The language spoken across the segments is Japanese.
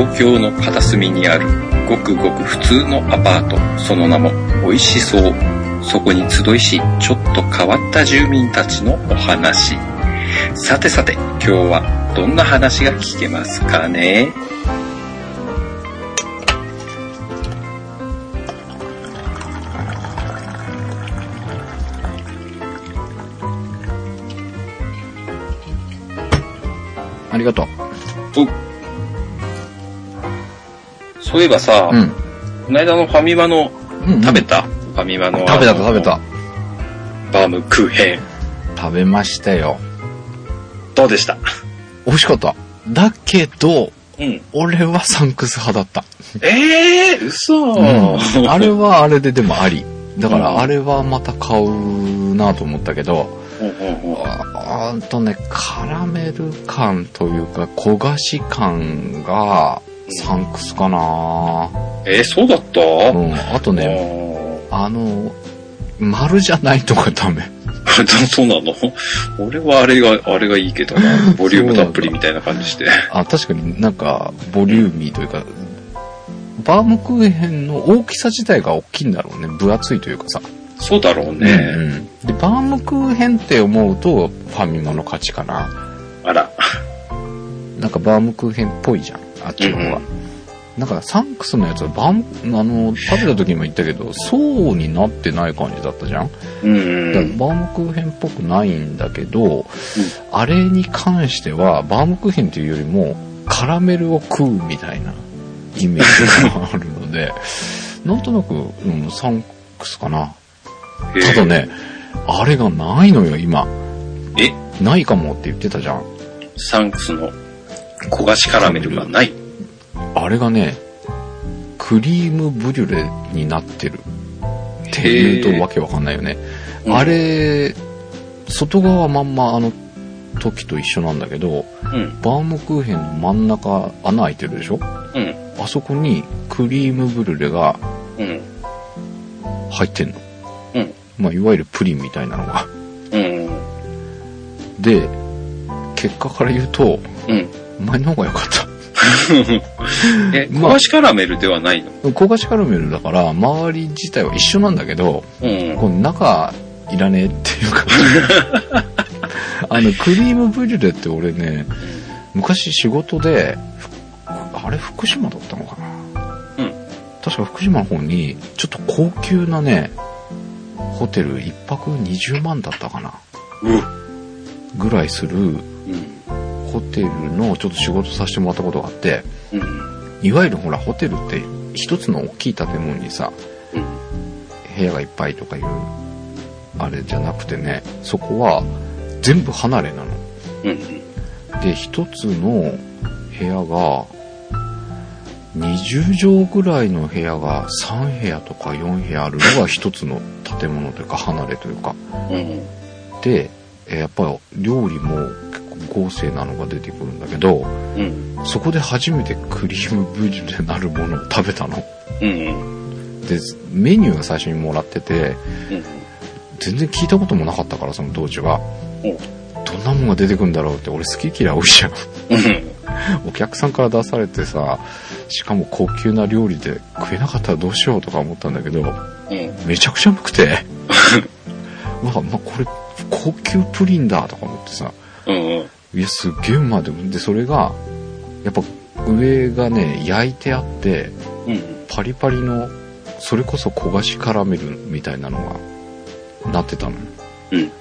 東京の片隅にあるごくごく普通のアパート、その名も美味しそう。そこに集いし、ちょっと変わった住民たちのお話。さてさて、今日はどんな話が聞けますかね？ありがとう。そういえばさ、うん。この間のファミマの、うん食べた、ファミマの。食べた食べた。。バームクーヘン。食べましたよ。どうでした？美味しかった。だけど、うん。俺はサンクス派だった。ええー、嘘、うん あれはあれででもあり。だかうんらあれはまた買うなと思ったけど、うんとね、カラメル感というか焦がし感がサンクスかなえー、そうだった、うん。あとね、ね。あの、丸じゃないとかダメ。そうなの？俺はあれが、あれがいいけどな。ボリュームたっぷりみたいな感じして。あ、確かになんか、ボリューミーというか、バームクーヘンの大きさ自体が大きいんだろうね。分厚いというかさ。そうだろううんね。うんで、バームクーヘンって思うと、ファミマの勝ちかな。あら。なんかバームクーヘンっぽいじゃん、あっちの方が。うんなんかサンクスのやつはバーム、あの、食べた時も言ったけど、層になってない感じだったじゃん？うんだからバームクーヘンっぽくないんだけど、あれに関しては、バームクーヘンというよりも、カラメルを食うみたいなイメージがあるので、なんとなく、うん、サンクスかな。えーただね、あれがないのよ、今。え？ないかもって言ってたじゃん。サンクスの焦がしカラメルがない。あれがね、クリームブリュレになってる。っていうとわけわかんないよね。うんあれ、外側はまんまあの時と一緒なんだけど、うん。バームクーヘンの真ん中穴開いてるでしょ？うん。あそこにクリームブリュレがうん。入ってんの。うん。まあ、いわゆるプリンみたいなのが。うん。で、結果から言うと、うん。お前の方が良かった。え、まあ焦がしカラメルではないの焦がしカラメルだから、周り自体は一緒なんだけど、うん。この中いらねえっていうかあのクリームブリュレって俺ね昔仕事であれ福島だったのかなうん確か福島の方にちょっと高級なねホテル一泊20万だったかなうぐらいするうん。ホテルのちょっと仕事させてもらったことがあってうん。いわゆるほらホテルって一つの大きい建物にさうん。部屋がいっぱいとかいうあれじゃなくてねそこは全部離れなのうん。で一つの部屋が20畳ぐらいの部屋が3部屋とか4部屋あるのが一つの建物というか離れというかうん。でえーやっぱり料理も結構豪勢なのが出てくるんだけどうん。そこで初めてクリームブリュレなるものを食べたのうん。でメニューが最初にもらっててうん。全然聞いたこともなかったからその当時はうんどんなもんが出てくるんだろうって俺好き嫌い多いじゃんうん。お客さんから出されてさしかも高級な料理で食えなかったらどうしようとか思ったんだけどうん。めちゃくちゃうまくて うわ、まあ、これ高級プリンだとか思ってさうん。いやすっげえうまいででそれがやっぱ上がね焼いてあってうん。パリパリのそれこそ焦がしカラメルみたいなのがなってたのうん。で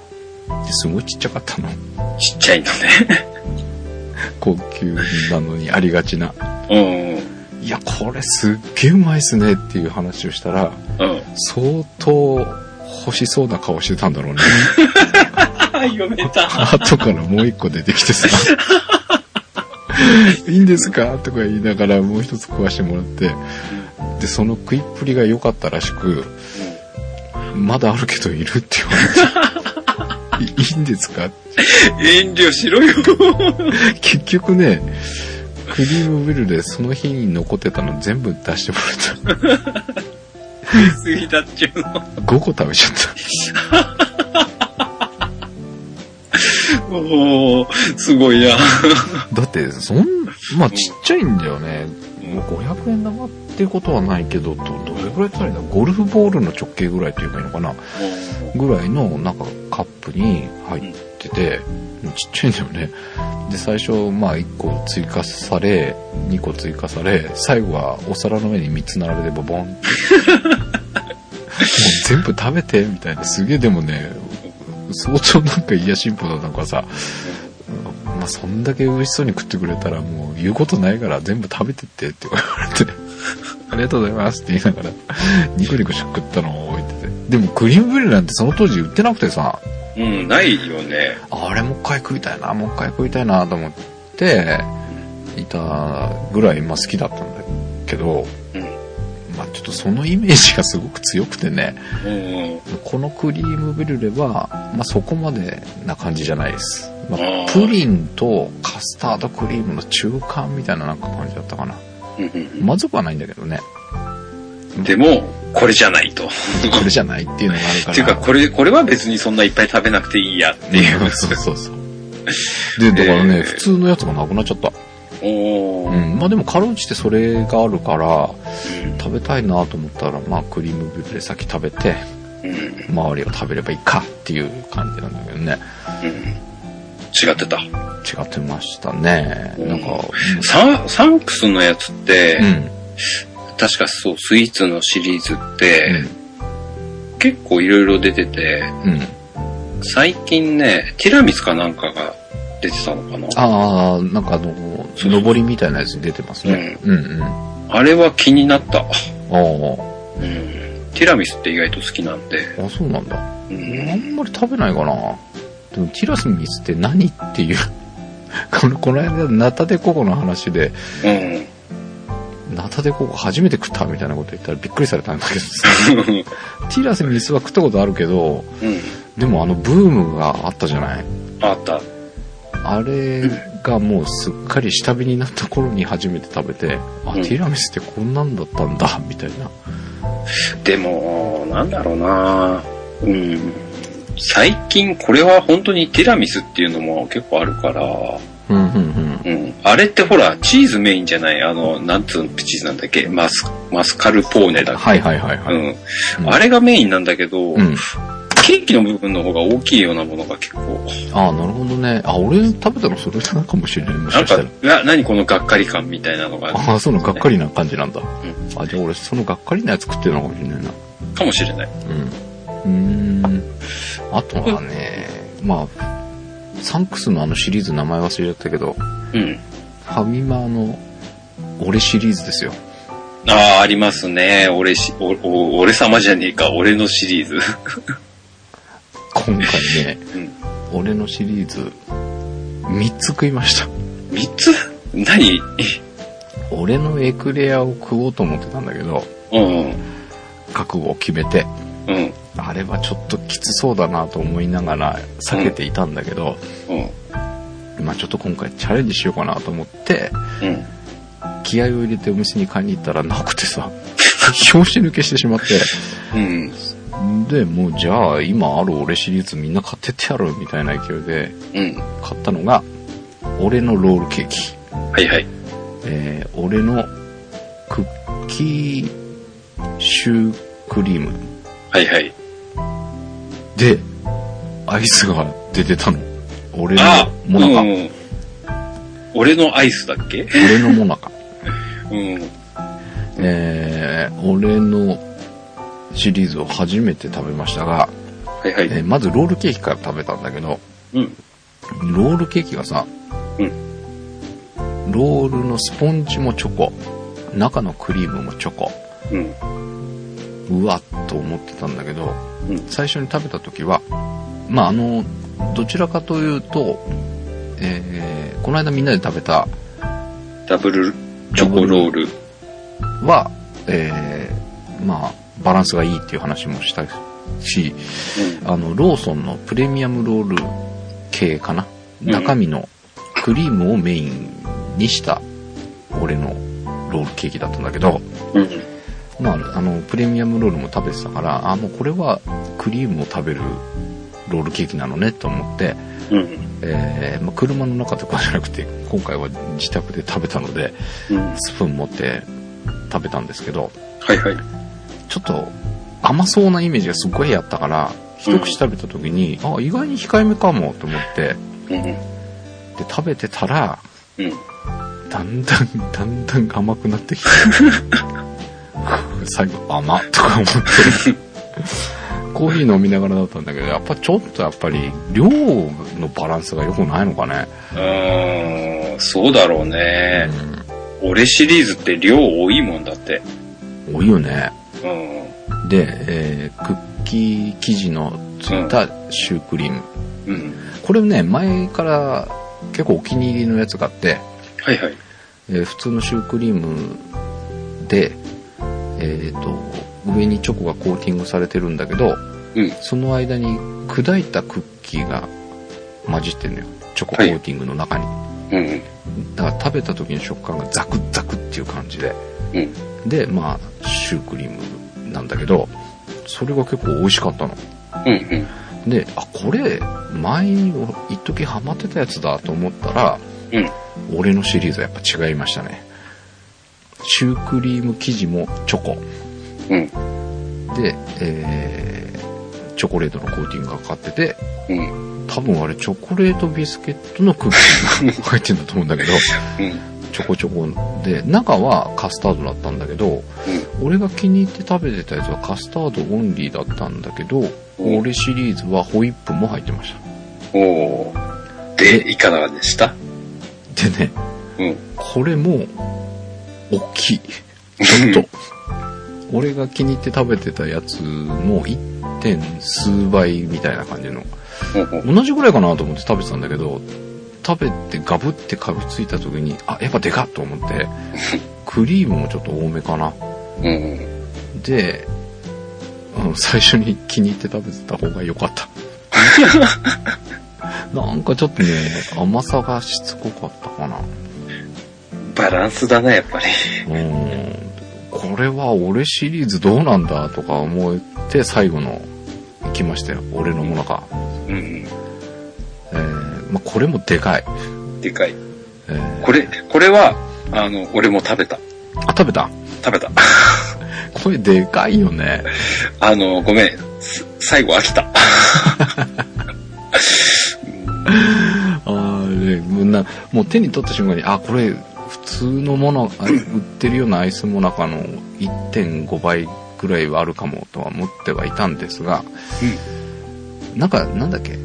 すごいちっちゃかったのちっちゃいのね。高級なのにありがちなうん。いやこれすっげえうまいっすねっていう話をしたらうん。相当欲しそうな顔してたんだろうね 読めた。後からもう一個出てきてさ。いいんですか？とか言いながらもう一つ食わしてもらって。でその食いっぷりが良かったらしくまだあるけどいるって言われて。いいいんですか？遠慮しろよ。結局ねクリームブリュレその日に残ってたの全部出してもらった。過ぎだっちゅう。の。5個食べちゃった おー、すごいな。だって、そん、まあちっちゃいんだよね。500円玉っていうことはないけど、ど、どれぐらいつらいんだ？ゴルフボールの直径ぐらいって言えばいいのかな？ぐらいの、なんかカップに入ってて、ちっちゃいんだよね。で、最初、まあ1個追加され、2個追加され、最後はお皿の上に3つ並べてボボンって。もう全部食べて、みたいな。すげえでもね、相当なんか癒しんぽだなんかさ、まあそんだけ美味しそうに食ってくれたらもう言うことないから全部食べてってって言われて、ありがとうございますって言いながら、ニコニコ食ったのを置いてて。でもクリームブリュレなんてその当時売ってなくてさ、うん、ないよね。あれもう一回食いたいな、もう一回食いたいなと思って、いたぐらい、まあ好きだったんだけど、ちょっとそのイメージがすごく強くてね、うん。このクリームブリュレは、まあそこまでな感じじゃないです。まあプリンとカスタードクリームの中間みたいななんか感じだったかな。うんまずくはないんだけどね。でも、これじゃないと。これじゃないっていうのがあるから。っていうか、これ、これは別にそんないっぱい食べなくていいやっていう。そうそうそう。で、だからね、えー普通のやつがなくなっちゃった。うん。まあでも、かろうじてそれがあるから、うん食べたいなと思ったら、まあ、クリームブリュレ先食べて、うん。周りを食べればいいかっていう感じなんだけどね。うん。違ってた？違ってましたね。なんか、ササンクスのやつって、うん。確かそう、スイーツのシリーズっうて、ん。結構いろいろ出てて、うん。最近ね、ティラミスかなんかが出てたのかな？ああ、なんかあの、上りみたいなやつに出てますね。うんうん。ああれは気になった。あ、うん。ティラミスって意外と好きなんで。あ、そうなんだ。うあん。んまり食べないかな。でも、ティラスミスって何っていう。この、この間、ナタデココの話で、うん。ナタデココ初めて食ったみたいなこと言ったらびっくりされたんだけどさ。ティラスミスは食ったことあるけど、うん。でもあのブームがあったじゃない？あった。あれがもうすっかり下火になった頃に初めて食べて、あ、うんティラミスってこんなんだったんだ、みたいな。でも、なんだろうなうん。最近これは本当にティラミスっていうのも結構あるから、うん、うん、うん。あれってほら、チーズメインじゃないあの、なんつうのチーズなんだっけ？マス、マスカルポーネだうん。っけ？はいはいはいはい。うん。うんあれがメインなんだけど、うん。ケーキの部分の方が大きいようなものが結構、ああ、なるほどね。あ、俺食べたのそれなのかもしれない。もしなんかしたから、な、何このがっかり感みたいなのが、ああ、そのがっかりな感じなんだ。うあ、じゃあ俺そのがっかりなやつ食ってるのかもしれないな。かもしれない。うん。うーん。あとはね、まあ、サンクスのあのシリーズ名前忘れちゃったけど、うん。ファミマの俺シリーズですよ。ああ、ありますね。俺し、お、お、俺様じゃねえか。俺のシリーズ。今回ね、うん。俺のシリーズ、3つ食いました。三つ？何？俺のエクレアを食おうと思ってたんだけど、うん。覚悟を決めて、うん。あれはちょっときつそうだなと思いながら避けていたんだけど、うん。まあちょっと今回チャレンジしようかなと思って、うん。気合を入れてお店に買いに行ったらなくてさ、拍子抜けしてしまって、うん。で、もうじゃあ今ある俺シリーズみんな買ってってやるみたいな勢いでうん。買ったのが、俺のロールケーキ。はいはい。えー、俺のクッキーシュークリームはいはい。で、アイスが出てたの。俺のあモナカ。うん。俺のアイスだっけ？俺のモナカ。うん。えー、俺のシリーズを初めて食べましたが、はいはい。えーまずロールケーキから食べたんだけど、うん。ロールケーキがさ、うんロールのスポンジもチョコ、中のクリームもチョコ、うん。うわっと思ってたんだけど、うん最初に食べた時は、まああの、どちらかというと、えーこの間みんなで食べたダブルチョコロール。は、えーまあバランスがいいっていう話もしたし、あの、ローソンのプレミアムロール系かな？うん中身のクリームをメインにした俺のロールケーキだったんだけど。まあ、あの、プレミアムロールも食べてたから、あ、もうこれはクリームを食べるロールケーキなのねと思って、うん。えーまあ、車の中とかじゃなくて、今回は自宅で食べたので、うん。スプーン持って食べたんですけど、はいはい。ちょっと甘そうなイメージがすっごいあったから、一口食べた時に、あ、意外に控えめかもと思って、うん。で、食べてたら、うん。だんだん、だんだん甘くなってきて、最後甘っとか思って、コーヒー飲みながらだったんだけど、やっぱちょっとやっぱり量のバランスが良くないのかね。うーん、そうだろうね。う俺シリーズって量多いもんだって。ん。多いよね。うん。で、えークッキー生地のついたシュークリーム。うん。これね、前から結構お気に入りのやつがあって、はいはい。えー普通のシュークリームで、えっ、と、上にチョコがコーティングされてるんだけど、うん。その間に砕いたクッキーが混じってるのよ。チョココーティングの中に。うん。だから食べた時の食感がザクザクっていう感じで。うん。で、まあ、シュークリームなんだけど、それが結構美味しかったの。うん。うん。で、あ、これ、前に一時ハマってたやつだと思ったら、うん。俺のシリーズはやっぱ違いましたね。シュークリーム生地もチョコ。うん。で、えー、チョコレートのコーティングがかかってて、うん。多分あれチョコレートビスケットのクッキーが入ってんだと思うんだけど、うん。チョコチョコで、中はカスタードだったんだけど、俺が気に入って食べてたやつはカスタードオンリーだったんだけど、うん俺シリーズはホイップも入ってましおー。で、いかがでした？た。でね、うん。これも、大きい。ちょっと。俺が気に入って食べてたやつの 1. 点数倍みたいな感じの。ほうほう同じぐらいかなと思って食べてたんだけど、食べてガブってかぶついた時に、あ、やっぱでかっと思って、クリームもちょっと多めかな。うん。で、うん最初に気に入って食べてた方が良かった。なんかちょっとね、甘さがしつこかったかな。バランスだな、やっぱり。うん。これは俺シリーズどうなんだとか思って最後の行きましたよ。俺のものが。うん。えー、まあ、これもでかい。でかい。えー、これ、これは、あの、俺も食べた。あ、食べた？食べた。これでかいよね。あの、ごめん。す最後飽きた。あれ、もうな、もう手に取った瞬間に、あ、これ、普通のもの、あ売ってるようなアイスも中の1.5倍ぐらいはあるかもとは思ってはいたんですが、なんか、なんだっけ、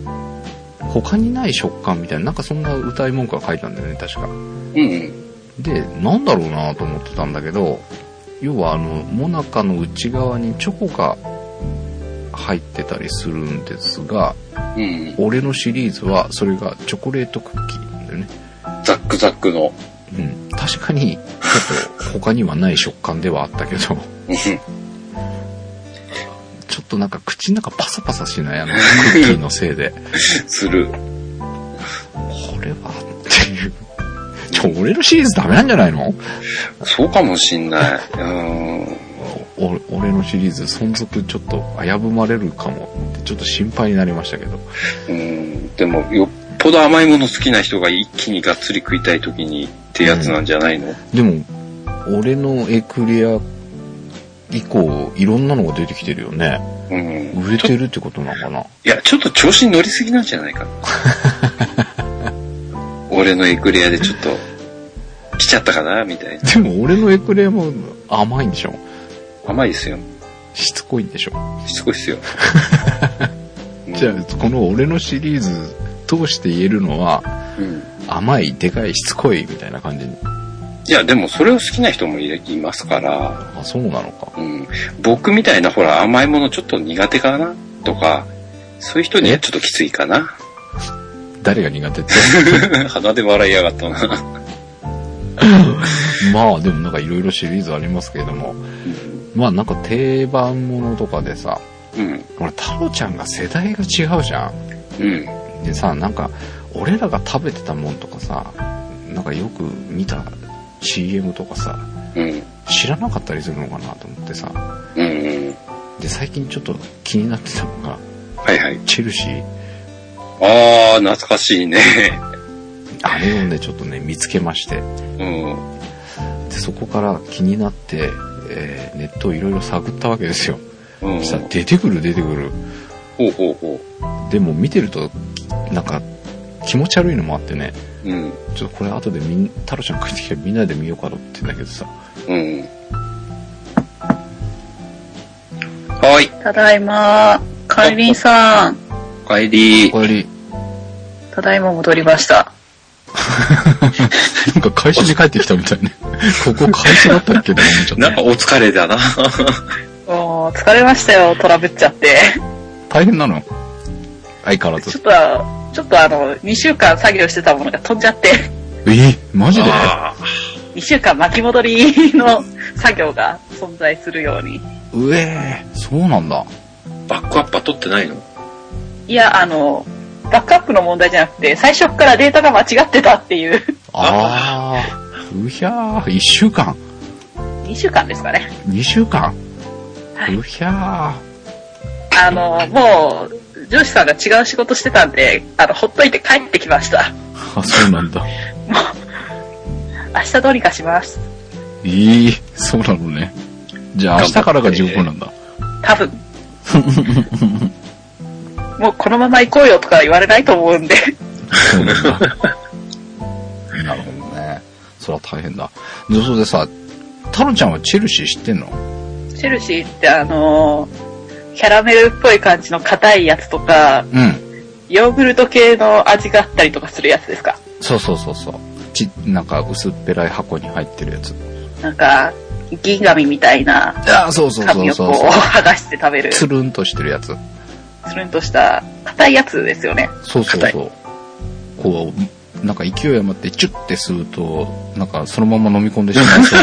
他にない食感みたいな、なんかそんな歌い文句が書いたんだよね、確か。うん。で、なんだろうなと思ってたんだけど、要はあの、モナカの内側にチョコが入ってたりするんですが、うん。俺のシリーズはそれがチョコレートクッキーなんだよね。ザックザックの。うん。確かに、ちょっと他にはない食感ではあったけど、うん。ちょっとなんか口の中パサパサしないあのクッキーのせいで、する。これはっていう。ちょ、俺のシリーズダメなんじゃないの？そうかもしんない。うん。お俺のシリーズ存続ちょっと危ぶまれるかもってちょっと心配になりましたけど。うん。でも、よっぽど甘いもの好きな人が一気にがっつり食いたい時にってやつなんじゃないの、でも、俺のエクレア以降、いろんなのが出てきてるよね。うん。売れてるってことなのかな？いや、ちょっと調子に乗りすぎなんじゃないかな。俺のエクレアでちょっと、来ちゃったかなみたいな。でも俺のエクレアも甘いんでしょ？甘いですよ。しつこいんでしょ？しつこいっすよ。じゃあ、この俺のシリーズ通して言えるのは、うん。甘い、でかい、しつこいみたいな感じ？に。いや、でもそれを好きな人もいいますから、あ、そうなのか。うん。僕みたいなほら甘いものちょっと苦手かな？とか、そういう人にはちょっときついかな。誰が苦手って？鼻で笑いやがったな。まあでもなんかいろいろシリーズありますけれども、まあなんか定番ものとかでさ、うん。俺太郎ちゃんが世代が違うじゃうん。ん。でさ、なんか俺らが食べてたもんとかさ、なんかよく見た CM とかさ、うん。知らなかったりするのかなと思ってさ、うん。うん。で最近ちょっと気になってたのが、はいはい。チェルシー、ああ、懐かしいね。あれをね、ちょっとね、見つけまして。うん。で、そこから気になって、えーネットをいろいろ探ったわけですよ。うん。そしたら出てくる出てくる。ほうほうほでも見てると、なんか、気持ち悪いのもあってね、う。うん。ちょっとこれ後でみん、太郎ちゃん帰ってきてみんなで見ようかと思ってんだけどさ。うん。はい。ただいま。カイリンさん。お帰り。おかえり。ただいま戻りました。なんか会社に帰ってきたみたいね。ここ会社だったっけって思っちゃったね。なんかお疲れだな。もう疲れましたよ、トラブっちゃって。大変なの？相変わらずちょ。っと、ちょっとあの、2週間作業してたものが飛んじゃって、えーマジで？あ2週間巻き戻りの作業が存在するように。うえー、そうなんだ。ーバックアップは取ってないの？いや、あの、バックアップの問題じゃなくて、最初からデータが間違ってたっていう、あー、うひゃー、一週間。2週間ですかね。二週間。はい。うひゃあの、もう、上司さんが違う仕事してたんで、あの、ほっといて帰ってきました。ー。あ、そうなんだ。明日どうにかします。えー、そうなのね。じゃあ明日からが地獄なんだ。多分。もうこのまま行こうよとか言われないと思うんで。そうなんだ。なるほどね。それは大変だ。で、それでさ、タロちゃんはチェルシー知ってんの？チェルシーってあのキャラメルっぽい感じの硬いやつとか、うん。ヨーグルト系の味があったりとかするやつですか？そうそうそうそう。ち、なんか薄っぺらい箱に入ってるやつ。なんか、銀紙みたいなああ、そうそうそうそう紙をこう剥がして食べる、つるんとしてるやつ。つるんとした硬いやつですよね。そうそう硬そう。こう、なんか勢い余ってチュッて吸うと、なんかそのまま飲み込んでしまいそ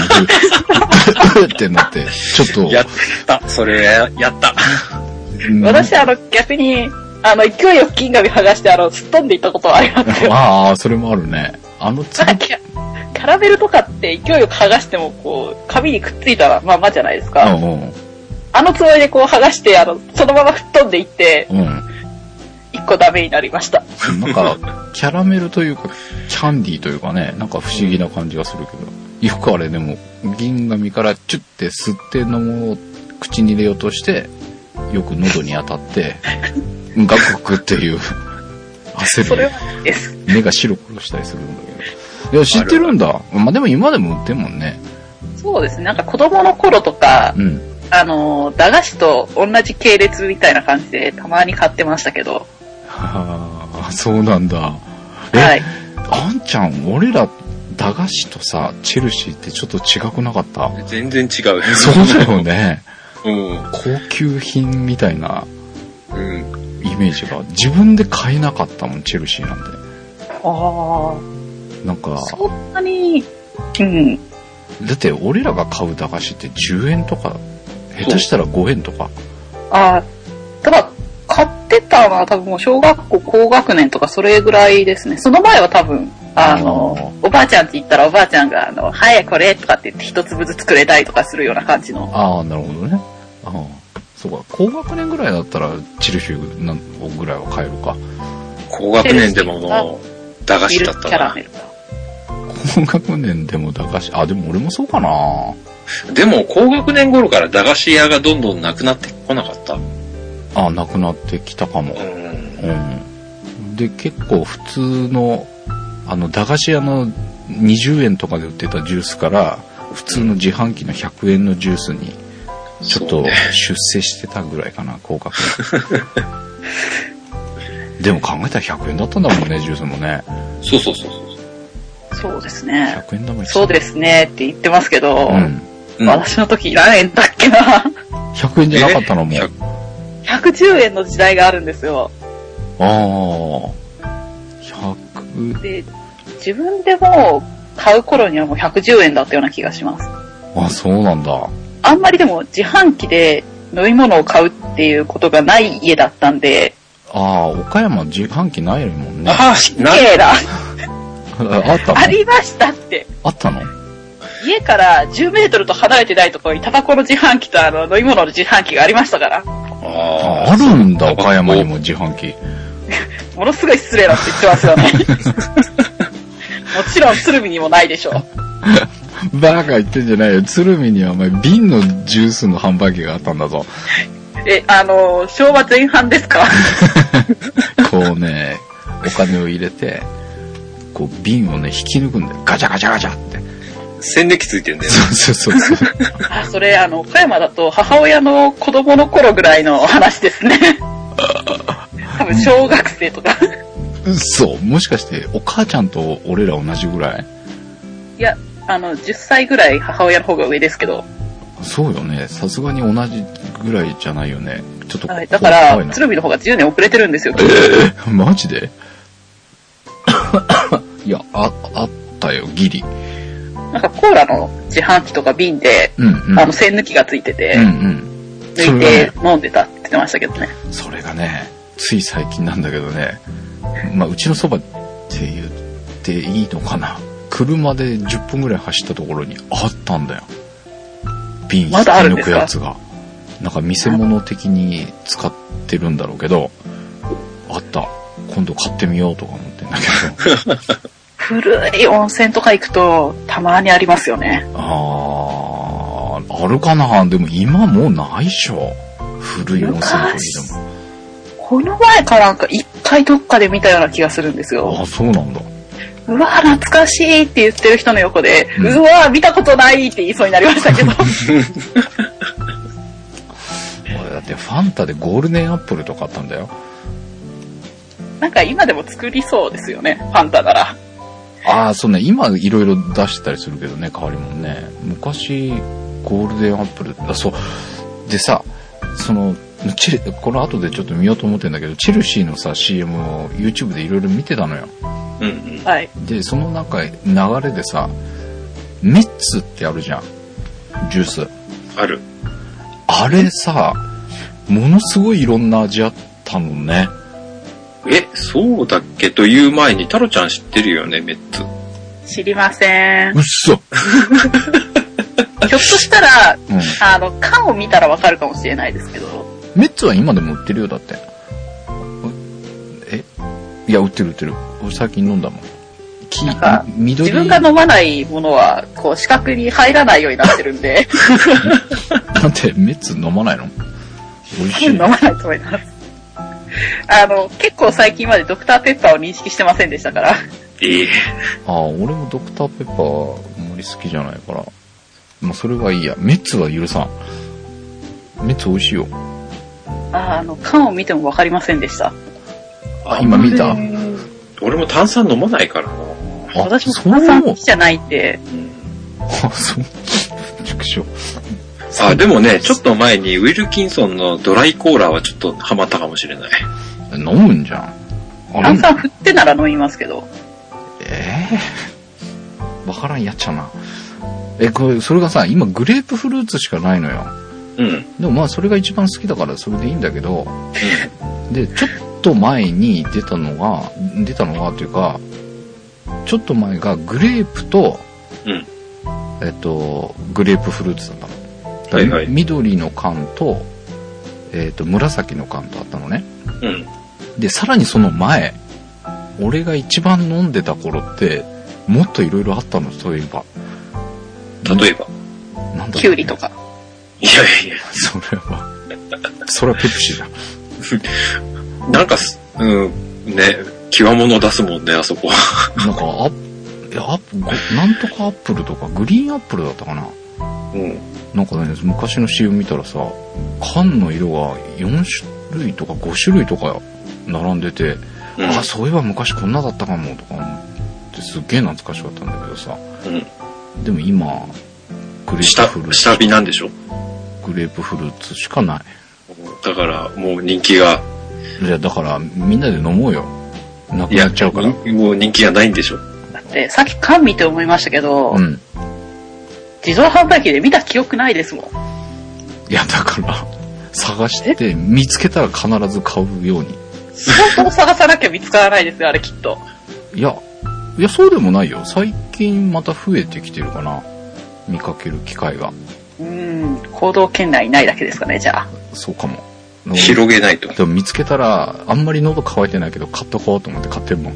うに、ってなって、ちょっと、やった。それ、やった。うん私あの逆に、あの勢いよく銀紙剥がしてあの、すっ飛んでいったことはありますよ。ああ、それもあるね。あのつるなんかキャキャラメルとかって勢いよく剥がしてもこう、紙にくっついたらまあまあじゃないですか。うんあのつもりでこう剥がして、あの、そのまま吹っ飛んでいって、うん。うん。一個ダメになりました。なんか、キャラメルというか、キャンディーというかね、なんか不思議な感じがするけど。よくあれでも、銀紙からチュッて吸って飲もう、口に入れようとして、よく喉に当たって、ガクガクっていう、焦る。目が白黒したりするんだけど。いや、知ってるんだ。まあ、でも今でも売ってんもんね。そうですね。なんか子供の頃とか、うん。あの、駄菓子と同じ系列みたいな感じでたまに買ってましたけど。はあ、そうなんだ。え、はい。あんちゃん、俺ら、駄菓子とさ、チェルシーってちょっと違くなかった？全然違う。そうだよね。うん。高級品みたいなうん。イメージが。自分で買えなかったもん、チェルシーなんて。あなんかあ。、そんなに、うん。だって俺らが買う駄菓子って10円とか、下手したら5円とか。ああ、ただ、買ってたのは多分もう小学校高学年とかそれぐらいですね。その前は多分、あの、おばあちゃんって言ったらおばあちゃんが、あの、はい、これとかって言って一粒ずつくれたりとかするような感じの。ああ、なるほどね。ああ。そうか、高学年ぐらいだったら、チェルシー何本ぐらいは買えるか。高学年でももう、駄菓子だったなクキャラメ。ルか。高学年でも駄菓子、あ、でも俺もそうかな。でも、高学年頃から駄菓子屋がどんどんなくなってこなかったあ、なくなってきたかも。うん。うん。で、結構普通の、あの、駄菓子屋の20円とかで売ってたジュースから、普通の自販機の100円のジュースに、ちょっと出世してたぐらいかな、高額年。でも考えたら100円だったんだもんね、ジュースもね。そうそうそうそう。そうですね。100円玉そうですねって言ってますけど、うん。うん私の時何円だっけな100円じゃなかったのも。えあ110円の時代があるんですよ。あ。100、で、自分でもう買う頃にはもう110円だったような気がします。あ、そうなんだ。あんまりでも自販機で飲み物を買うっていうことがない家だったんで、ああ、岡山自販機ないもんね。ああ、な、綺麗だ あったの？ありましたって。あったの？家から10メートルと離れてないところにタバコの自販機とあの飲み物の自販機がありましたから。あああるんだ、岡山にも自販機。ものすごい失礼だって言ってますよね。もちろん鶴見にもないでしょう。バカ言ってんじゃないよ。鶴見にはお前瓶のジュースの販売機があったんだぞ。え、あの、昭和前半ですか？こうね、お金を入れて、こう瓶をね、引き抜くんだよ。ガチャガチャガチャって。戦歴ついてんだよね。そうそうそうそう。あ、それ、あの、岡山だと母親の子供の頃ぐらいの話ですね。多分小学生とか。嘘もしかして、お母ちゃんと俺ら同じぐらい？いや、あの、10歳ぐらい母親の方が上ですけど。そうよね。さすがに同じぐらいじゃないよね。ちょっと、はい、だか怖ら鶴見の方が10年遅れてるんですよ。マジで？いや、あ、あったよ、ギリ。なんかコーラの自販機とか瓶で、うんうん。あの、栓抜きがついてて、うんうん。そ抜いて飲んでたって言ってましたけどね。それがね、つい最近なんだけどね、まあ、うちのそばって言っていいのかな。車で10分ぐらい走ったところにあったんだよ。瓶引き抜くやつが。なんか見せ物的に使ってるんだろうけど、あった。今度買ってみようとか思ってんだけど。古い温泉とか行くと、たまにありますよね。あー、あるかな？でも今もうないっしょ。古い温泉といえども。この前かなんか一回どっかで見たような気がするんですよ。あ、そうなんだ。うわ、懐かしいって言ってる人の横で、ううんわ、見たことないって言いそうになりましたけど。俺だってファンタでゴールデンアップルとかあったんだよ。なんか今でも作りそうですよね、ファンタなら。ああ、そうね。今いろいろ出してたりするけどね、変わりもんね。昔、ゴールデンアップル、あ、そう。でさ、その、チェル、これ後でちょっと見ようと思ってんだけど、チェルシーのさ、CM を YouTube でいろいろ見てたのよ。うんうん。はい。で、その中、流れでさ、メッツってあるじゃん。ジュース。ある。あれさ、ものすごいいろんな味あったのね。え、そうだっけ？という前に、タロちゃん知ってるよね、メッツ。知りません。うっそ。ひょっとしたら、うん。あの、缶を見たらわかるかもしれないですけど、メッツは今でも売ってるよ、だって。え？いや、売ってる売ってる。俺最近飲んだもん。黄なんか、緑自分が飲まないものは、こう、視覚に入らないようになってるんで、だってメッツ飲まないの？美味しい。飲まないと思います。あの、結構最近までドクターペッパーを認識してませんでしたから。ええ ああ、俺もドクターペッパーあんまり好きじゃないから。まあ、それはいいや。メッツは許さん。メッツ美味しいよ。ああの、缶を見てもわかりませんでした。あ、今見た？俺も炭酸飲まないからな。あ、私もそう？炭酸好きじゃないって、あ、そう。畜生。あ、でもね、ちょっと前にウィルキンソンのドライコーラはちょっとハマったかもしれない。飲むんじゃん。あ炭酸振ってなら飲みますけど、ええ わからんやっちゃな。え、これ、それがさ、今グレープフルーツしかないのよ。うん。でもまあそれが一番好きだからそれでいいんだけど、で、ちょっと前に出たのが、出たのがというか、ちょっと前がグレープと、うんえっと、グレープフルーツだったの。だはいはい緑の缶と、えっと、紫の缶とあったのね。うん。で、さらにその前、俺が一番飲んでた頃って、もっといろいろあったの、そういえば。例えば？なんだキュウリとか。いやいやいや。それは、それはペプシじゃん。なんかす、うん、ね、極物出すもんね、あそこ。なんか、あ、いやアップごなんとかアップルとか、グリーンアップルだったかな。うん。なんかね、昔の CM 見たらさ、缶の色が4種類とか5種類とか並んでて、うん。あ、そういえば昔こんなだったかもとか思って、すっげえ懐かしかったんだけどさ。うん。でも今、グレープ下フルー、ツ。下火なんでしょ？グレープフルーツしかない。だから、もう人気が。いや、だから、みんなで飲もうよ。なくなっちゃうから。にもう人気がないんでしょ？だって、さっき缶見て思いましたけど、うん。自動販売機で見た記憶ないですもん。いや、だから、探して、見つけたら必ず買うように。相当探さなきゃ見つからないですよ、あれきっと。いや、いや、そうでもないよ。最近また増えてきてるかな。見かける機会が。うーん、行動圏内にないだけですかね、じゃあ。そうかも。広げないと。でも見つけたら、あんまり喉乾いてないけど買っとこうと思って買ってるもん。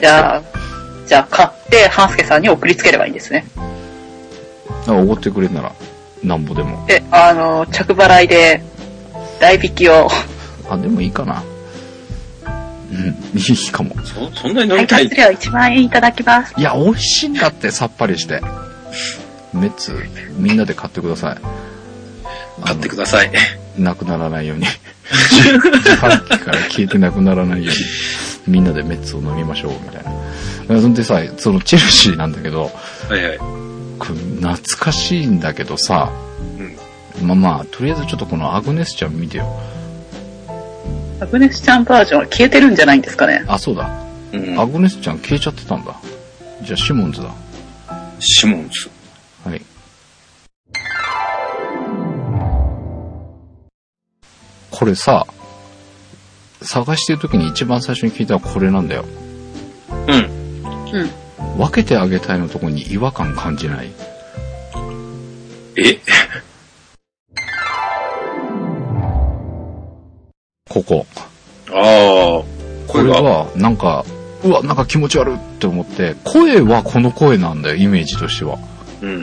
じゃあ、じゃあ買って、半助さんに送りつければいいんですね。あ、おごってくれんなら、なんぼでも。で、あの、着払いで、代引きを。あ、でもいいかな。うん、いいかも。そ、そんなに飲配みたい？達料1万円いただきます。いや、美味しいんだって、さっぱりして。メッツ、みんなで買ってください。買ってください。なくならないように。自販機から消えてなくならないように、みんなでメッツを飲みましょう、みたいな。そんでさ、そのチェルシーなんだけど、はいはい。懐かしいんだけどさ、まあまあ、とりあえずちょっとこのアグネスちゃん見てよ。アグネスちゃんバージョンは消えてるんじゃないんですかね。あ、そうだ。うん。アグネスちゃん消えちゃってたんだ。じゃあシモンズだ。シモンズ。はい。これさ、探してる時に一番最初に聞いたのはこれなんだよ。うん。うん。分けてあげたいのとこに違和感感じない。え？ここ。ああ。これは、なんか、うわ、なんか気持ち悪いって思って、声はこの声なんだよ、イメージとしては。うん。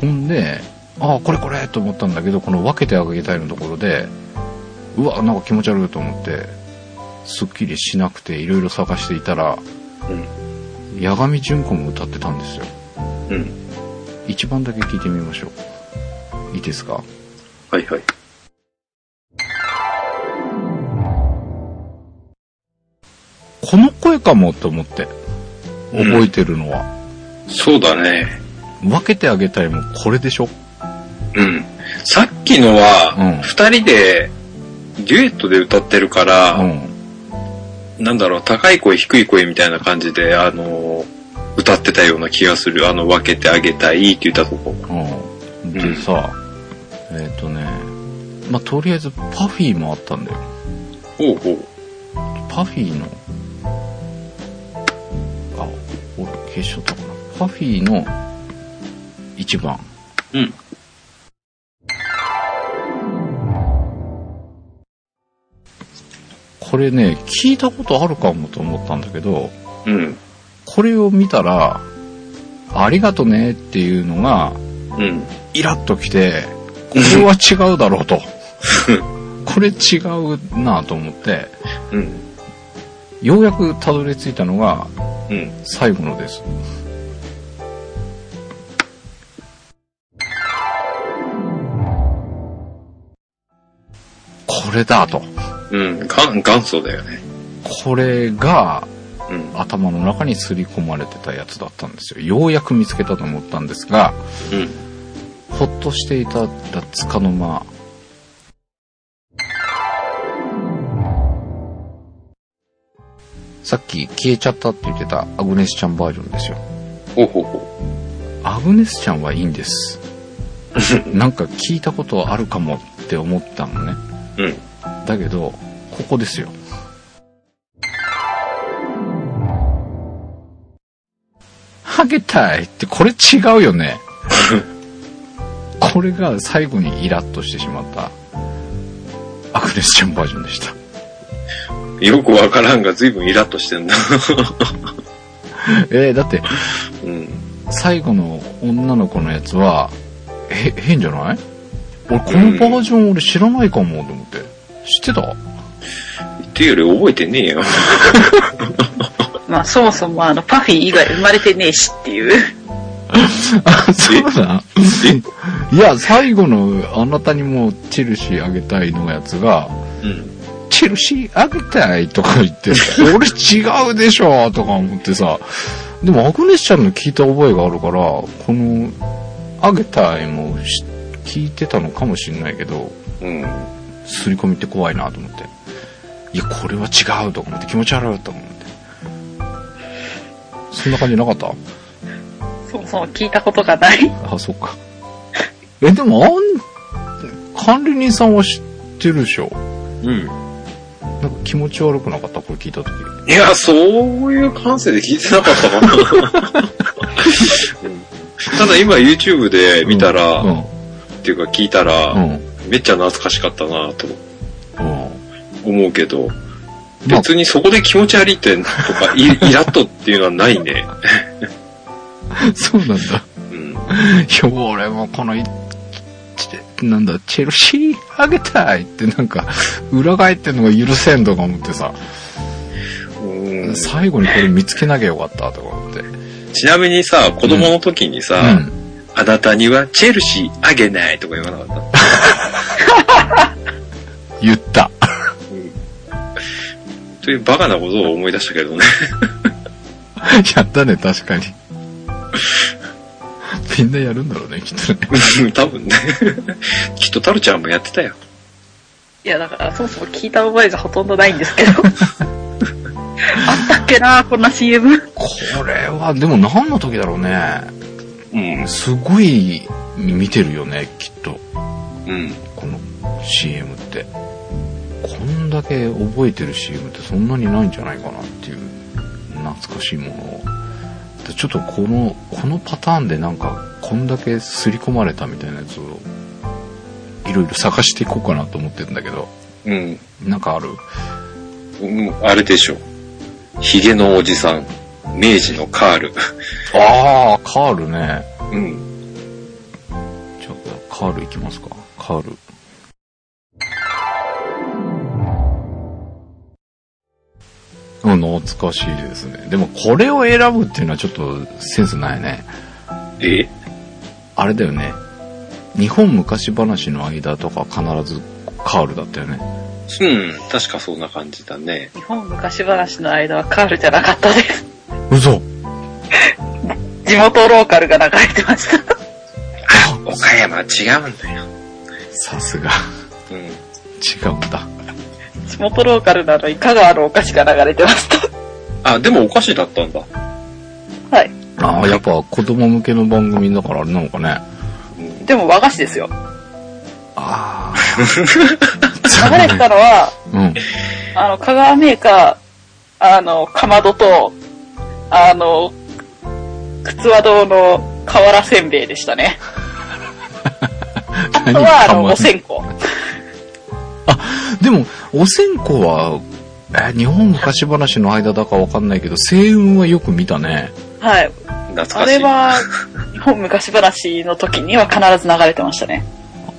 ほんで、ああ、これこれと思ったんだけど、この分けてあげたいのところで、うわ、なんか気持ち悪いと思って、すっきりしなくていろいろ探していたら、うん。八神純子も歌ってたんですよ。うん。一番だけ聞いてみましょう。いいですか？はいはい。この声かもと思って、覚えてるのは。そうだね。分けてあげたいもこれでしょ？うん。さっきのうんは、二人で、デュエットで歌ってるから、うん。なんだろう、高い声、低い声みたいな感じで、あの、歌ってたような気がする。あの、分けてあげたいって言ったとこ。うん。でさ、えっ、とね、まあ、とりあえずパフィーもあったんだよ。ほうほう。パフィーの、あ、俺消しちゃったかな。パフィーの1番。うん。これね、聞いたことあるかもと思ったんだけど、うん。これを見たら、ありがとねっていうのが、うん。イラッときて、これは違うだろうと。これ違うなと思って、うん。ようやくたどり着いたのがうん。最後のです。これだと。うん。が元祖だよね。これがうん。頭の中に刷り込まれてたやつだったんですよ。ようやく見つけたと思ったんですが、うん。ほっとしていたらつかの間、さっき消えちゃったって言ってたアグネスちゃんバージョンですよ。ほうほうほアグネスちゃんはいいんです。なんか聞いたことあるかもって思ったのね。う。うん。だけど、ここですよ。ハゲたいってこれ違うよね。これが最後にイラッとしてしまったアグネスちゃんバージョンでした。よくわからんが随分イラッとしてんだ。えー、だってうん。最後の女の子のやつは、へ、変じゃない？俺このバージョン俺知らないかもと思って。知ってた？っていうより覚えてねえよ。まあ、そもそもあの、パフィー以外生まれてねえしっていう。あ、そうだ。いや、最後のあなたにもチェルシーあげたいのやつが、うん。チェルシーあげたいとか言って、俺違うでしょとか思ってさ、でもアグネスちゃんの聞いた覚えがあるから、この、あげたいもし聞いてたのかもしれないけど、うん。刷り込みって怖いなと思って。いや、これは違うとか思って気持ち悪いと思って。そんな感じなかった？そもそも聞いたことがない。あ、そっか。え、でも、あん、管理人さんは知ってるでしょ？うん。なんか気持ち悪くなかった？これ聞いたとき。いや、そういう感性で聞いてなかったかな。うんただ今 YouTube で見たら、うん。っていうか聞いたら、うん。めめっちゃ懐かしかったなとうん。思うけど、まあ別にそこで気持ち悪いってとか、イ イラッとっていうのはないね。そうなんだ。うん。いや、俺もこのい、ちなんだ、チェルシーあげたいってなんか、裏返ってんのが許せんとか思ってさ、うん最後にこれ見つけなきゃよかったとか思って。ちなみにさ、子供の時にさ、うん。あなたにはチェルシーあげないとか言わなかった？言った。というバカなことを思い出したけどね。やったね、確かに。みんなやるんだろうね、きっとね。多分ね。きっとタルちゃんもやってたよ。いや、だから、そもそも聞いた覚えがほとんどないんですけど。あったっけなこんな CM。これは、でも何の時だろうね。うん。すごい見てるよね、きっと。うん。この CM って。こんだけ覚えてる CM ってそんなにないんじゃないかなっていう懐かしいものを。でちょっとこの、このパターンでなんか、こんだけ刷り込まれたみたいなやつを、いろいろ探していこうかなと思ってるんだけど、うん。なんかある？うんあれでしょ。ヒゲのおじさん。明治のカール。ああ、カールね。うん。じゃあ、カール行きますか。カール。うん、懐かしいですね。でもこれを選ぶっていうのはちょっとセンスないね。え？あれだよね。日本昔話の間とか必ずカールだったよね。うん。確かそんな感じだね。日本昔話の間はカールじゃなかったです。嘘 地元ローカルが流れてました。岡山は違うんだよ。さすが。うん。違うんだ。地元ローカルなのに香川のお菓子が流れてました。あ、でもお菓子だったんだ。はい。ああ、やっぱ子供向けの番組だからあれなのかね。うん。でも和菓子ですよ。あ 流れてたのは、あ。うん。あの、香川メーカー、あの、かまどと、あの、靴輪堂の瓦せんべいでしたね。あとは、あの、お線香。でも、お線香は、え、日本昔話の間だかわかんないけど、星雲はよく見たね。はい。懐かしい。あれは、日本昔話の時には必ず流れてましたね。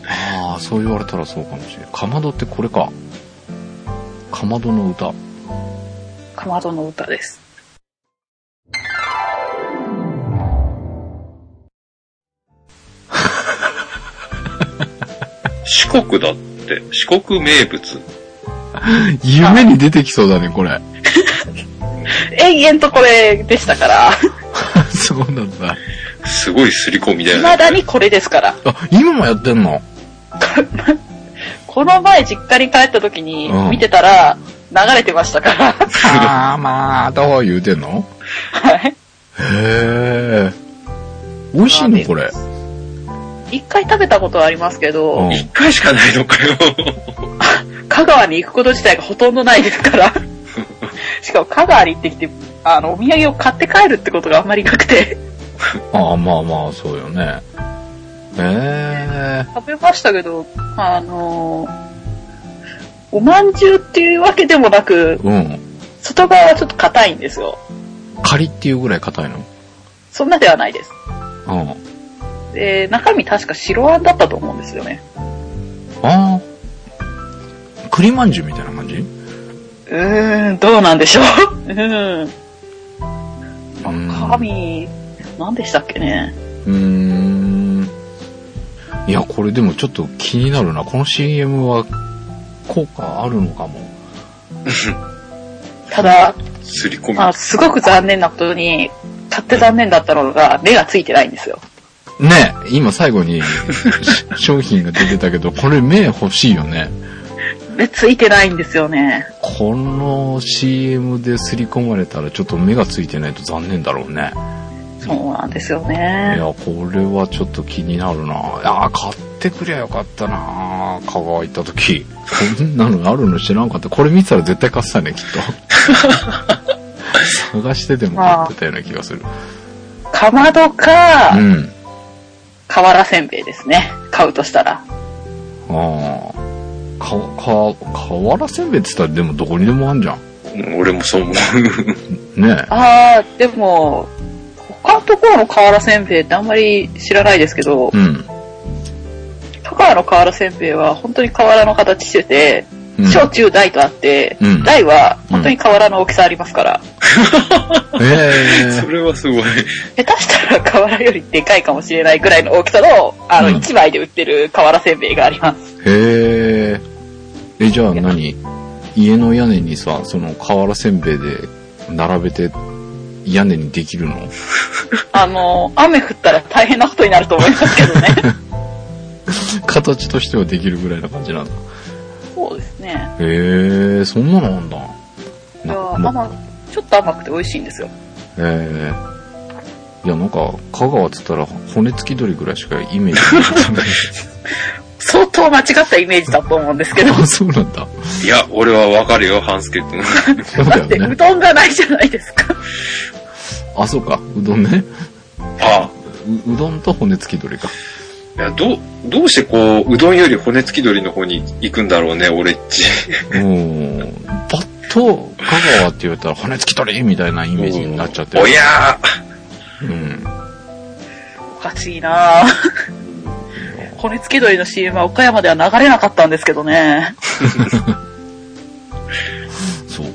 ああ、そう言われたらそうかもしれない。かまどってこれか。かまどの歌。かまどの歌です。四国だって。四国名物。夢に出てきそうだね、これ。永遠とこれでしたから、そうなんだ。すごい刷り込みだよね。未だにこれですから。あ、今もやってんの？この前実家に帰った時にうん見てたら流れてましたから。あー、まあ、どう言うてんの？はい。へえ。美味しいの？これ。一回食べたことはありますけど、うん一回しかないのかよ。香川に行くこと自体がほとんどないですから。しかも香川に行ってきて、あの、お土産を買って帰るってことがあんまりなくて、ああ、まあまあ、そうよね。へえ。食べましたけど、あのおまんじゅうっていうわけでもなく、うん。外側はちょっと硬いんですよ。仮っていうぐらい硬いの？そんなではないです。うん。で、中身確か白あんだったと思うんですよね。ああ。栗まんじゅうみたいな感じ？うーん、どうなんでしょう。うん。うん中身、何でしたっけね。うーん。いや、これでもちょっと気になるな。この CM は効果あるのかも。ただ、刷り込み。まあ、すごく残念なことに、買って残念だったのが、目がついてないんですよ。ね今最後にし商品が出てたけど、これ目欲しいよね。目ついてないんですよね。この CM で刷り込まれたらちょっと目がついてないと残念だろうね。そうなんですよいね。や、これはちょっと気になるなあー買ってくりゃよかったな香川行った時。こんなのあるの知らんかった。これ見てたら絶対買ってたね、きっと。探してでも買ってたような気がする。かまどかう、ん。瓦せんべいですね。買うとしたら。ああ。か、か、瓦せんべいって言ったらでもどこにでもあんじゃん。うん俺もそう思う。ねああ、でも、他のところの瓦せんべいってあんまり知らないですけどえ。、うん。香川の瓦せんべいは本当に瓦の形してて、うん小中大とあって、うん大は本当に瓦の大きさありますから、え それはすごい。下手したら瓦よりでかいかもしれないぐらいの大きさの、あの、うん1枚で売ってる瓦せんべいがあります。え。へえ。え、じゃあ何？家の屋根にさ、その瓦せんべいで並べて屋根にできるの？あの、雨降ったら大変なことになると思いますけどね。形としてはできるぐらいな感じなんだ。そうですね。へえ、そんなのあんだ。いや甘ちょっと甘くて美味しいんですよ。ええいや、なんか、香川っつったら骨付き鳥ぐらいしかイメージなかっ 相当間違ったイメージだと思うんですけど。そうなんだ。いや、俺はわかるよ、半助くん。そうだだって、う。どんがないじゃないですか。あ、そうか。うどんね。あううどんと骨付き鳥か。いや、どう、どうしてこう、うどんより骨付き鳥の方に行くんだろうね、俺っち。うん。パッと、香川って言われたら骨付き鳥みたいなイメージになっちゃってるおやうん。おかしいなぁ。骨付き鳥の CM は岡山では流れなかったんですけどね。そうか。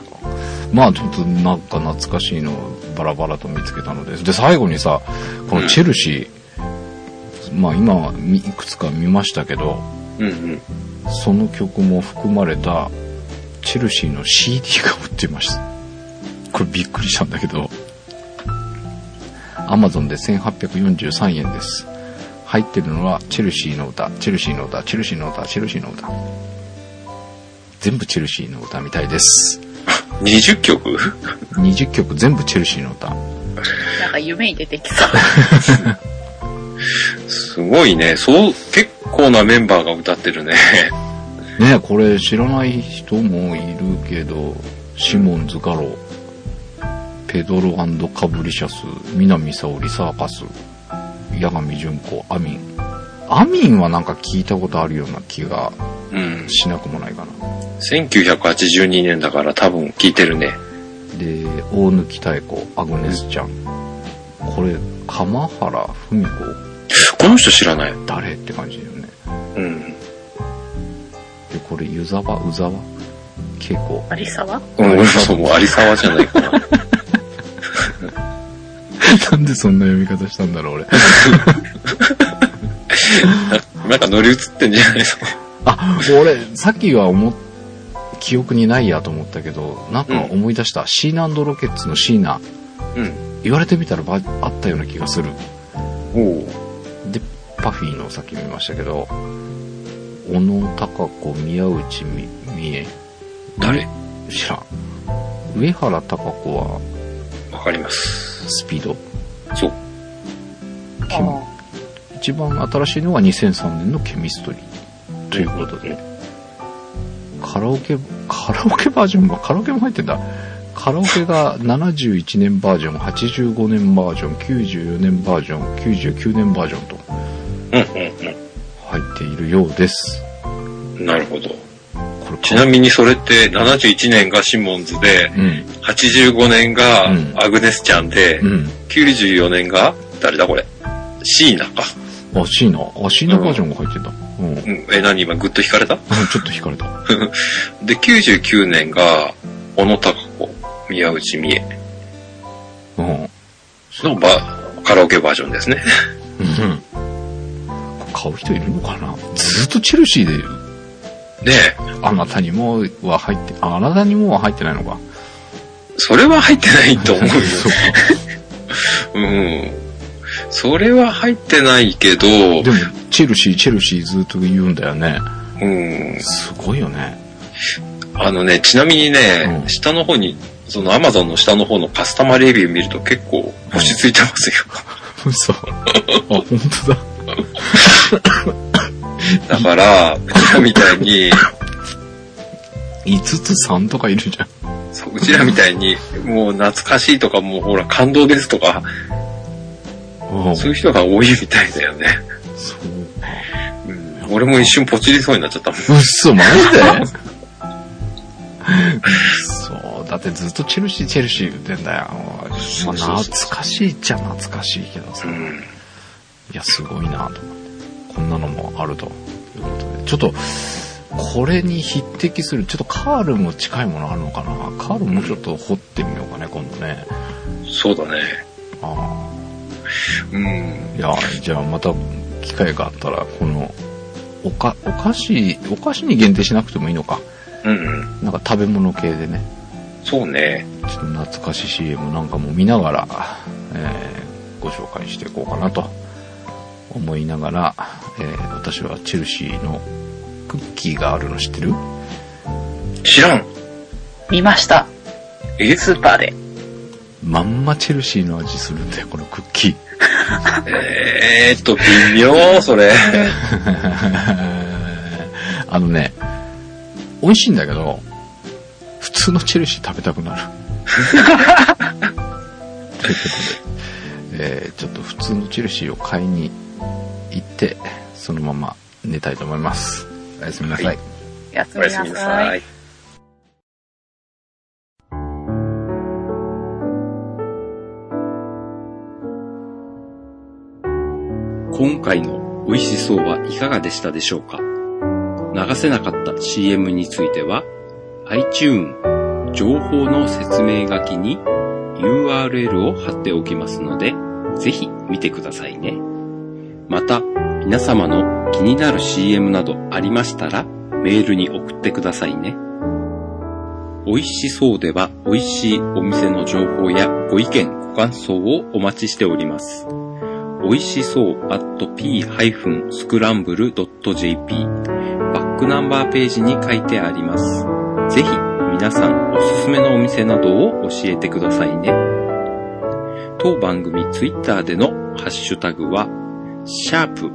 まあちょっとなんか懐かしいのをバラバラと見つけたのです。で、最後にさ、このチェルシー、まあ今いくつか見ましたけど、うんうん。その曲も含まれたチェルシーの CD が売ってました。これびっくりしたんだけど、Amazon で1843円です。入ってるのはチェルシーの歌、チェルシーの歌、チェルシーの歌、チェルシーの歌。全部チェルシーの歌みたいです。20曲？20曲全部チェルシーの歌。なんか夢に出てきそう。すごいね。そう、結構なメンバーが歌ってるね。ねえ、これ知らない人もいるけど、シモンズ・ガロ、ペドロカブリシャス、南沙織、サーカス、八神純子、アミン。アミンはなんか聞いたことあるような気がうん。しなくもないかな。1982年だから多分聞いてるね。で、大貫妙子、アグネスちゃん。これ、鎌原文子？この人知らない。誰って感じだよね。うん。で、これ、湯沢、宇沢？恵子。有沢？うん、俺もそう、もう有沢じゃないかな。なんでそんな読み方したんだろう、俺。なんか乗り移ってんじゃないの？あ、俺、さっきは思っ、記憶にないやと思ったけど、なんか思い出した。シーナロケッツのシーナ。うん。言われてみたらばあったような気がする。おうで、パフィーのさっき見ましたけど、小野孝子、宮内み美恵。誰？知らん。上原孝子は？わかります。スピード？そう。ケミ一番新しいのが2003年のケミストリー。ということで。カラオケ、カラオケバージョンが、カラオケも入ってんだ。カラオケが71年バージョン、85年バージョン、94年バージョン、99年バージョンとうん入っているようです。うんうん。なるほど。これちなみにそれって71年がシモンズで、うん。85年がうんアグネスちゃんで、うん。94年が誰だこれ？シーナか。あ、シーナ。あ、シーナバージョンが入ってんだ。うん。うんうん。え、何今グッと引かれた？ちょっと惹かれた。で、99年が小野孝子、宮内美恵うん。のバカラオケバージョンですね。うん。買う人いるのかな？ずっとチェルシーで、ねえ、あなたにもは入って、ああなたにもは入ってないのか？それは入ってないと思うよ。そうか うん。それは入ってないけど、でも、チェルシー、チェルシーずっと言うんだよね。うん。すごいよね。あのね、ちなみにね、うん下の方に、その Amazon の下の方のカスタマーレビュー見ると結構星ついてますよ。嘘。あ、本当だ。だから、うちらみたいに、5つ3とかいるじゃん。そううちらみたいに、もう懐かしいとか、もうほら感動ですとか、うんそういう人が多いみたいだよね。そうか。うん俺も一瞬ポチりそうになっちゃったもん。うっそ、マジで？そう、だってずっとチェルシー、チェルシー言ってんだよ。まあ、懐かしいっちゃ懐かしいけどさ。うん。いや、すごいなと思って。こんなのもあるということで。ちょっと、これに匹敵する、ちょっとカールも近いものあるのかな？カールもちょっと掘ってみようかね、今度ね。そうだね。あうん。あ。いや、じゃあまた機会があったら、この、おか、お菓子、お菓子に限定しなくてもいいのか。うんうん。なんか食べ物系でね。そうね。ちょっと懐かしい CM なんかも見ながら、えーご紹介していこうかなと思いながら、えー私はチェルシーのクッキーがあるの知ってる？知らん。見ました。え？スーパーで。まんまチェルシーの味するんだよ、このクッキー。えーっと、微妙、それ。あのね、美味しいんだけど、普通のチェルシー食べたくなる。ということで、えーちょっと普通のチェルシーを買いに行って、そのまま寝たいと思います。おやすみなさい。はいおやすみなさい。さい。今回の美味しそうはいかがでしたでしょうか？流せなかった CM については iTune 情報の説明書きに URL を貼っておきますのでぜひ見てくださいね。また皆様の気になる CM などありましたらメールに送ってくださいね。美味しそうでは美味しいお店の情報やご意見ご感想をお待ちしております。美味しそう at p-scramble.jp バックナンバーページに書いてあります。ぜひ皆さんおすすめのお店などを教えてくださいね。当番組ツイッターでのハッシュタグは、シャープ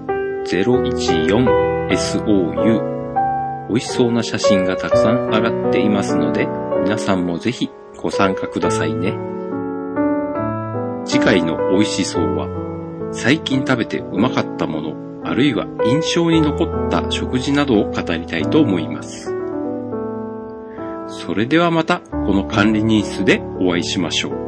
014SOU 美味しそうな写真がたくさん上がっていますので、皆さんもぜひご参加くださいね。次回の美味しそうは、最近食べてうまかったもの、あるいは印象に残った食事などを語りたいと思います。それではまたこの管理人室でお会いしましょう。